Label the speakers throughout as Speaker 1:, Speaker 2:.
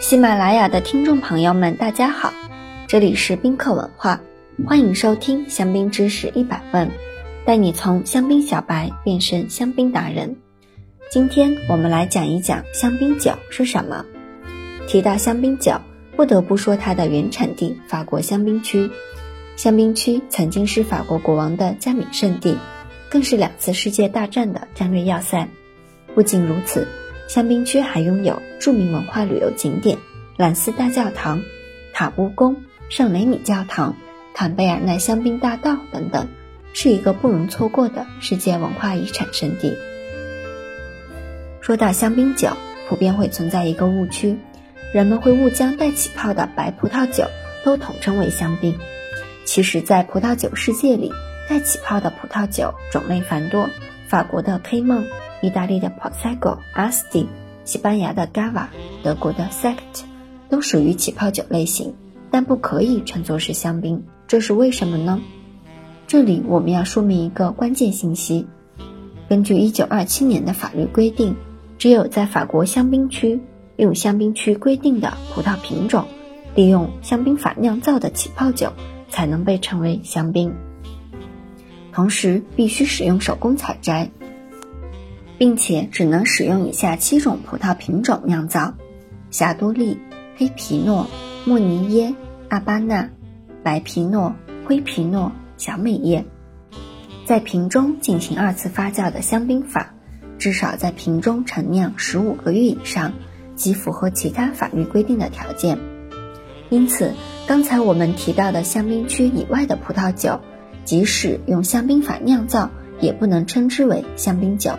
Speaker 1: 喜马拉雅的听众朋友们，大家好，这里是宾客文化，欢迎收听香槟知识一百问，带你从香槟小白变身香槟达人。今天我们来讲一讲香槟酒是什么。提到香槟酒，不得不说它的原产地法国香槟区。香槟区曾经是法国国王的加冕圣地，更是两次世界大战的战略要塞。不仅如此，香槟区还拥有著名文化旅游景点兰斯大教堂、塔乌宫、圣雷米教堂、坎贝尔奈香槟大道等等，是一个不容错过的世界文化遗产圣地。说到香槟酒，普遍会存在一个误区，人们会误将带起泡的白葡萄酒都统称为香槟。其实，在葡萄酒世界里，带起泡的葡萄酒种类繁多。法国的 K 梦、意大利的 p o s e g o、Asti、西班牙的 Gava、德国的 Sect 都属于起泡酒类型，但不可以称作是香槟。这是为什么呢？这里我们要说明一个关键信息：根据1927年的法律规定，只有在法国香槟区用香槟区规定的葡萄品种，利用香槟法酿造的起泡酒。才能被称为香槟。同时，必须使用手工采摘，并且只能使用以下七种葡萄品种酿造：霞多丽、黑皮诺、莫尼耶、阿巴纳、白皮诺、灰皮诺、小美叶。在瓶中进行二次发酵的香槟法，至少在瓶中陈酿十五个月以上，即符合其他法律规定的条件。因此，刚才我们提到的香槟区以外的葡萄酒，即使用香槟法酿造，也不能称之为香槟酒。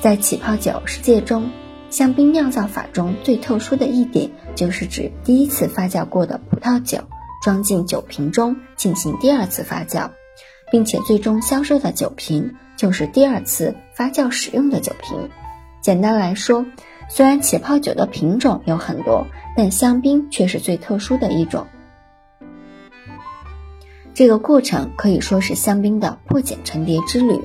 Speaker 1: 在起泡酒世界中，香槟酿造法中最特殊的一点，就是指第一次发酵过的葡萄酒装进酒瓶中进行第二次发酵，并且最终销售的酒瓶就是第二次发酵使用的酒瓶。简单来说，虽然起泡酒的品种有很多，但香槟却是最特殊的一种。这个过程可以说是香槟的破茧成蝶之旅。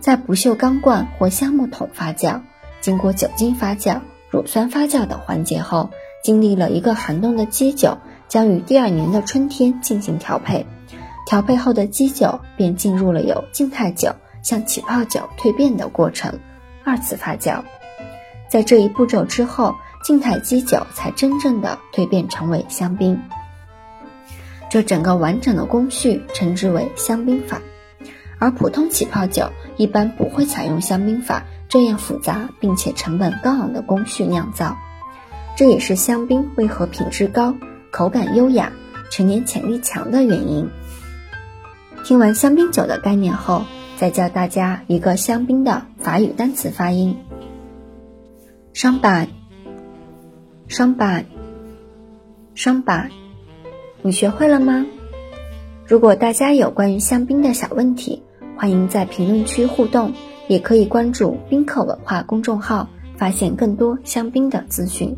Speaker 1: 在不锈钢罐或橡木桶发酵，经过酒精发酵、乳酸发酵等环节后，经历了一个寒冬的基酒，将于第二年的春天进行调配。调配后的基酒便进入了由静态酒向起泡酒蜕变的过程，二次发酵。在这一步骤之后，静态基酒才真正的蜕变成为香槟。这整个完整的工序称之为香槟法，而普通起泡酒一般不会采用香槟法这样复杂并且成本高昂的工序酿造。这也是香槟为何品质高、口感优雅、陈年潜力强的原因。听完香槟酒的概念后，再教大家一个香槟的法语单词发音。双板，双板，双板，你学会了吗？如果大家有关于香槟的小问题，欢迎在评论区互动，也可以关注宾客文化公众号，发现更多香槟的资讯。